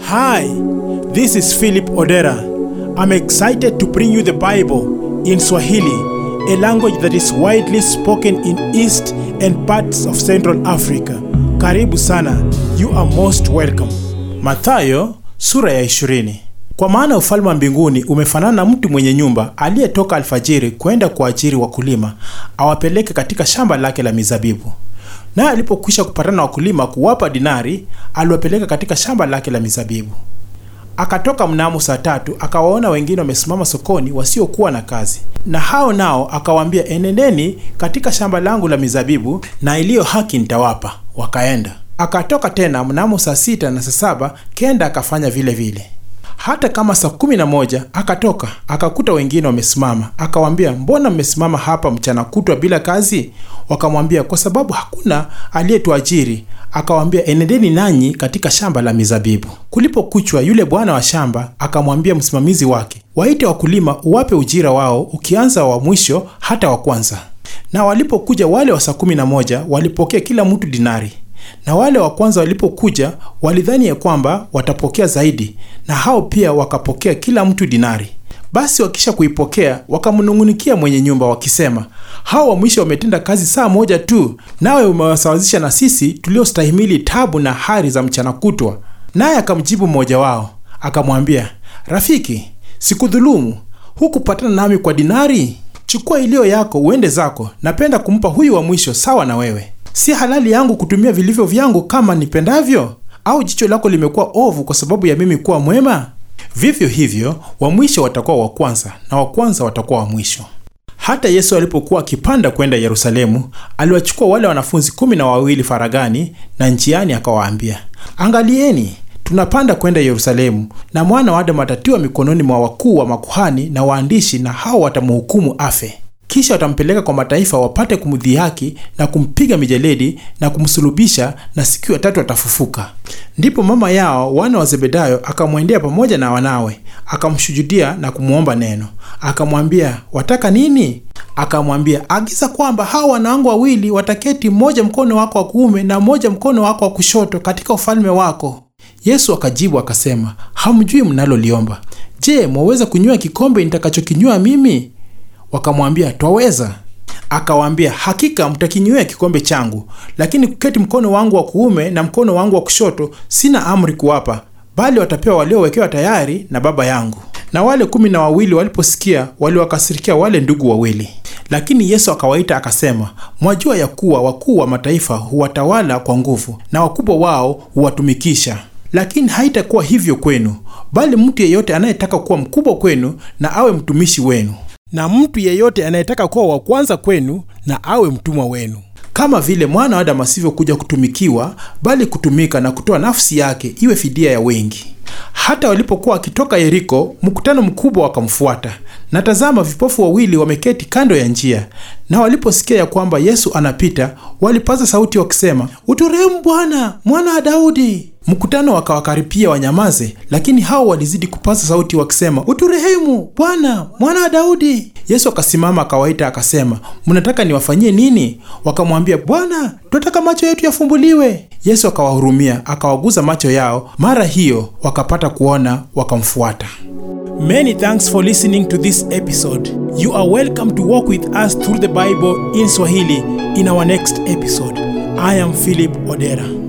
Hi, this is Philip Odera. I'm excited to bring you the Bible in Swahili, a language that is widely spoken in East and parts of Central Africa. Karibu sana, you are most welcome. Mathayo sura ya 20. Kwa maana ufalme wa mbinguni umefanana na mtu mwenye nyumba aliyetoka alfajiri kwenda kuajiri wakulima awapeleke katika shamba lake la mizabibu. Naye alipokwisha kupatana na wakulima kuwapa dinari, aliwapeleka katika shamba lake la mizabibu. Akatoka mnamo saa tatu akawaona wengine wamesimama sokoni wasiokuwa na kazi, na hao nao akawaambia, enendeni katika shamba langu la mizabibu, na iliyo haki nitawapa. Wakaenda. Akatoka tena mnamo saa sita na saa saba kenda akafanya vile vile. Hata kama saa kumi na moja akatoka akakuta wengine wamesimama, akawaambia, mbona mmesimama hapa mchana kutwa bila kazi? Wakamwambia, kwa sababu hakuna aliyetuajiri. Akawaambia, enendeni nanyi katika shamba la mizabibu. Kulipokuchwa, yule bwana wa shamba akamwambia msimamizi wake, waite wakulima, uwape ujira wao, ukianza wa mwisho hata wa kwanza. Na walipokuja wale wa saa kumi na moja walipokea kila mtu dinari na wale wa kwanza walipokuja walidhani ya kwamba watapokea zaidi, na hao pia wakapokea kila mtu dinari. Basi wakisha kuipokea wakamnung'unikia mwenye nyumba wakisema, hao wa mwisho wametenda kazi saa moja tu, nawe umewasawazisha na sisi tuliostahimili tabu na hari za mchana kutwa. Naye akamjibu mmoja wao akamwambia, rafiki, sikudhulumu, hukupatana nami kwa dinari? Chukua iliyo yako uende zako, napenda kumpa huyu wa mwisho sawa na wewe. Si halali yangu kutumia vilivyo vyangu kama nipendavyo? Au jicho lako limekuwa ovu kwa sababu ya mimi kuwa mwema? Vivyo hivyo wa mwisho watakuwa wa kwanza na wa kwanza watakuwa wa mwisho. Hata Yesu alipokuwa akipanda kwenda Yerusalemu, aliwachukua wale wanafunzi kumi na wawili faragani, na njiani akawaambia, angalieni, tunapanda kwenda Yerusalemu, na mwana wa Adamu atatiwa mikononi mwa wakuu wa makuhani na waandishi, na hao watamhukumu afe kisha watampeleka kwa mataifa wapate kumdhihaki na kumpiga mijeledi na kumsulubisha, na siku ya tatu atafufuka. Ndipo mama yao wana wa Zebedayo akamwendea pamoja na wanawe, akamshujudia na kumwomba neno. Akamwambia, wataka nini? Akamwambia, agiza kwamba hawa wanangu wawili wataketi, mmoja mkono wako wa kuume na mmoja mkono wako wa kushoto katika ufalme wako. Yesu akajibu akasema, hamjui mnaloliomba. Je, mwaweza kunywa kikombe nitakachokinywa mimi? Wakamwambia, twaweza. Akawaambia, hakika mtakinywea kikombe changu, lakini kuketi mkono wangu wa kuume na mkono wangu wa kushoto sina amri kuwapa, bali watapewa waliowekewa tayari na Baba yangu. Na wale kumi na wawili waliposikia, waliwakasirikia wale ndugu wawili. Lakini Yesu akawaita akasema, mwajua ya kuwa wakuu wa mataifa huwatawala kwa nguvu, na wakubwa wao huwatumikisha. Lakini haitakuwa hivyo kwenu, bali mtu yeyote anayetaka kuwa mkubwa kwenu na awe mtumishi wenu na mtu yeyote anayetaka kuwa wa kwanza kwenu na awe mtumwa wenu, kama vile mwana wa Adamu asivyokuja kutumikiwa, bali kutumika na kutoa nafsi yake iwe fidia ya wengi. Hata walipokuwa wakitoka Yeriko, mkutano mkubwa wakamfuata, na tazama, vipofu wawili wameketi kando ya njia. Na waliposikia ya kwamba Yesu anapita, walipaza sauti wakisema, uturehemu Bwana, mwana wa Daudi. Mkutano wakawakaripia wanyamaze, lakini hao walizidi kupaza sauti wakisema, uturehemu Bwana, mwana wa Daudi. Yesu akasimama akawaita akasema, mnataka niwafanyie nini? Wakamwambia, Bwana, tunataka macho yetu yafumbuliwe. Yesu akawahurumia, akawaguza macho yao, mara hiyo wakapata kuona, wakamfuata. Many thanks for listening to this episode. You are welcome to walk with us through the Bible in Swahili in our next episode. I am Philip Odera.